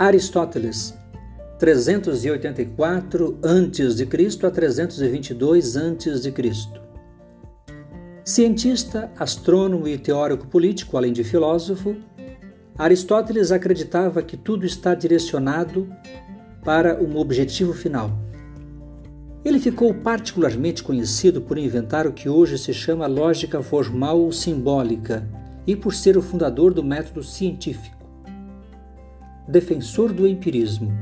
Aristóteles, 384 a.C. a 322 a.C. Cientista, astrônomo e teórico político, além de filósofo, Aristóteles acreditava que tudo está direcionado para um objetivo final. Ele ficou particularmente conhecido por inventar o que hoje se chama lógica formal ou simbólica e por ser o fundador do método científico. Defensor do empirismo.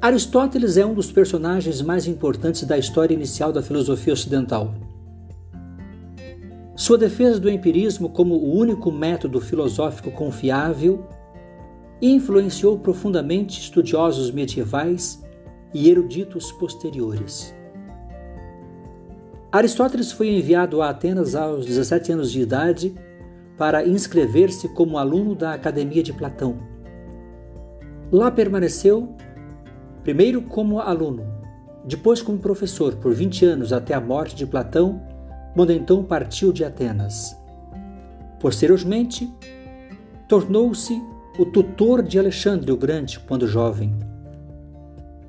Aristóteles é um dos personagens mais importantes da história inicial da filosofia ocidental. Sua defesa do empirismo como o único método filosófico confiável influenciou profundamente estudiosos medievais e eruditos posteriores. Aristóteles foi enviado a Atenas aos 17 anos de idade para inscrever-se como aluno da Academia de Platão. Lá permaneceu, primeiro como aluno, depois como professor por 20 anos até a morte de Platão quando então partiu de Atenas. Posteriormente, tornou-se o tutor de Alexandre o Grande quando jovem.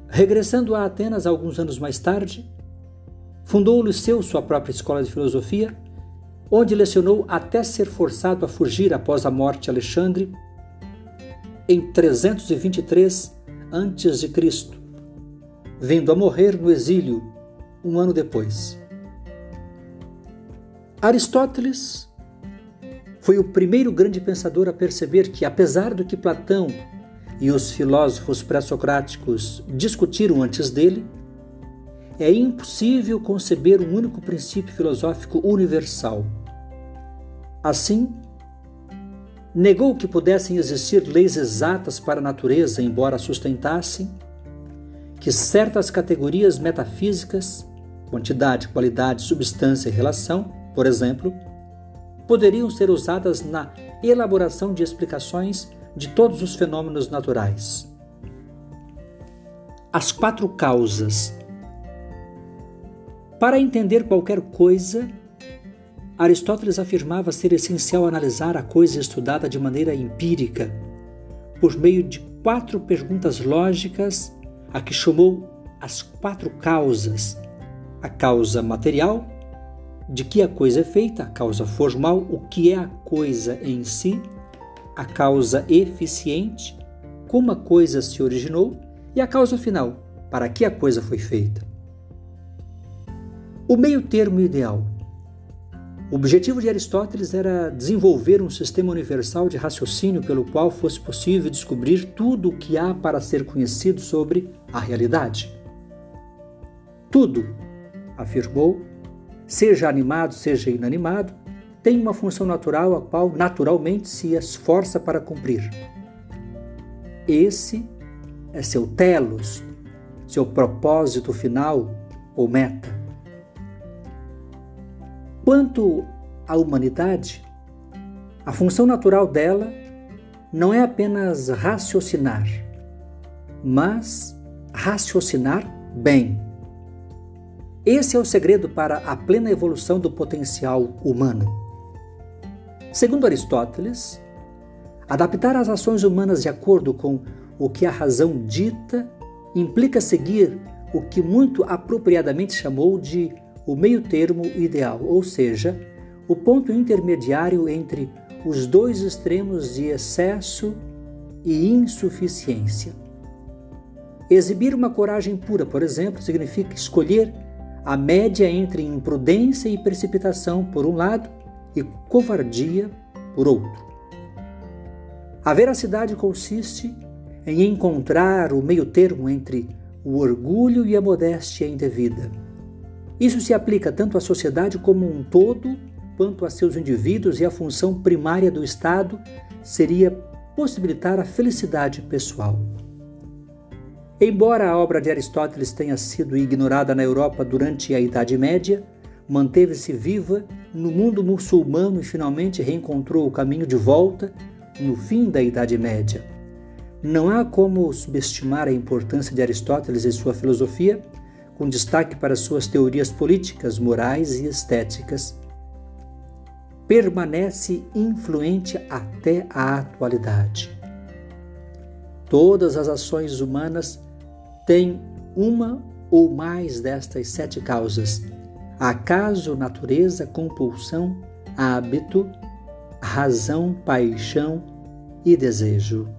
Regressando a Atenas alguns anos mais tarde, fundou Liceu sua própria escola de filosofia, onde lecionou até ser forçado a fugir após a morte de Alexandre em 323 a.C., vindo a morrer no exílio um ano depois. Aristóteles foi o primeiro grande pensador a perceber que, apesar do que Platão e os filósofos pré-socráticos discutiram antes dele, é impossível conceber um único princípio filosófico universal. Assim, negou que pudessem existir leis exatas para a natureza, embora sustentassem que certas categorias metafísicas, quantidade, qualidade, substância e relação, por exemplo, poderiam ser usadas na elaboração de explicações de todos os fenômenos naturais. As quatro causas. Para entender qualquer coisa, Aristóteles afirmava ser essencial analisar a coisa estudada de maneira empírica, por meio de quatro perguntas lógicas, a que chamou as quatro causas: a causa material, de que a coisa é feita, a causa formal, o que é a coisa em si, a causa eficiente, como a coisa se originou e a causa final, para que a coisa foi feita. O meio-termo ideal. O objetivo de Aristóteles era desenvolver um sistema universal de raciocínio pelo qual fosse possível descobrir tudo o que há para ser conhecido sobre a realidade. Tudo, afirmou, seja animado, seja inanimado, tem uma função natural a qual naturalmente se esforça para cumprir. Esse é seu telos, seu propósito final ou meta. Quanto à humanidade, a função natural dela não é apenas raciocinar, mas raciocinar bem esse é o segredo para a plena evolução do potencial humano. Segundo Aristóteles, adaptar as ações humanas de acordo com o que a razão dita implica seguir o que muito apropriadamente chamou de o meio-termo ideal, ou seja, o ponto intermediário entre os dois extremos de excesso e insuficiência. Exibir uma coragem pura, por exemplo, significa escolher a média entre imprudência e precipitação por um lado e covardia por outro. A veracidade consiste em encontrar o meio-termo entre o orgulho e a modéstia indevida. Isso se aplica tanto à sociedade como um todo, quanto a seus indivíduos, e a função primária do Estado seria possibilitar a felicidade pessoal. Embora a obra de Aristóteles tenha sido ignorada na Europa durante a Idade Média, manteve-se viva no mundo muçulmano e finalmente reencontrou o caminho de volta no fim da Idade Média. Não há como subestimar a importância de Aristóteles e sua filosofia, com destaque para suas teorias políticas, morais e estéticas. Permanece influente até a atualidade. Todas as ações humanas têm uma ou mais destas sete causas: acaso, natureza, compulsão, hábito, razão, paixão e desejo.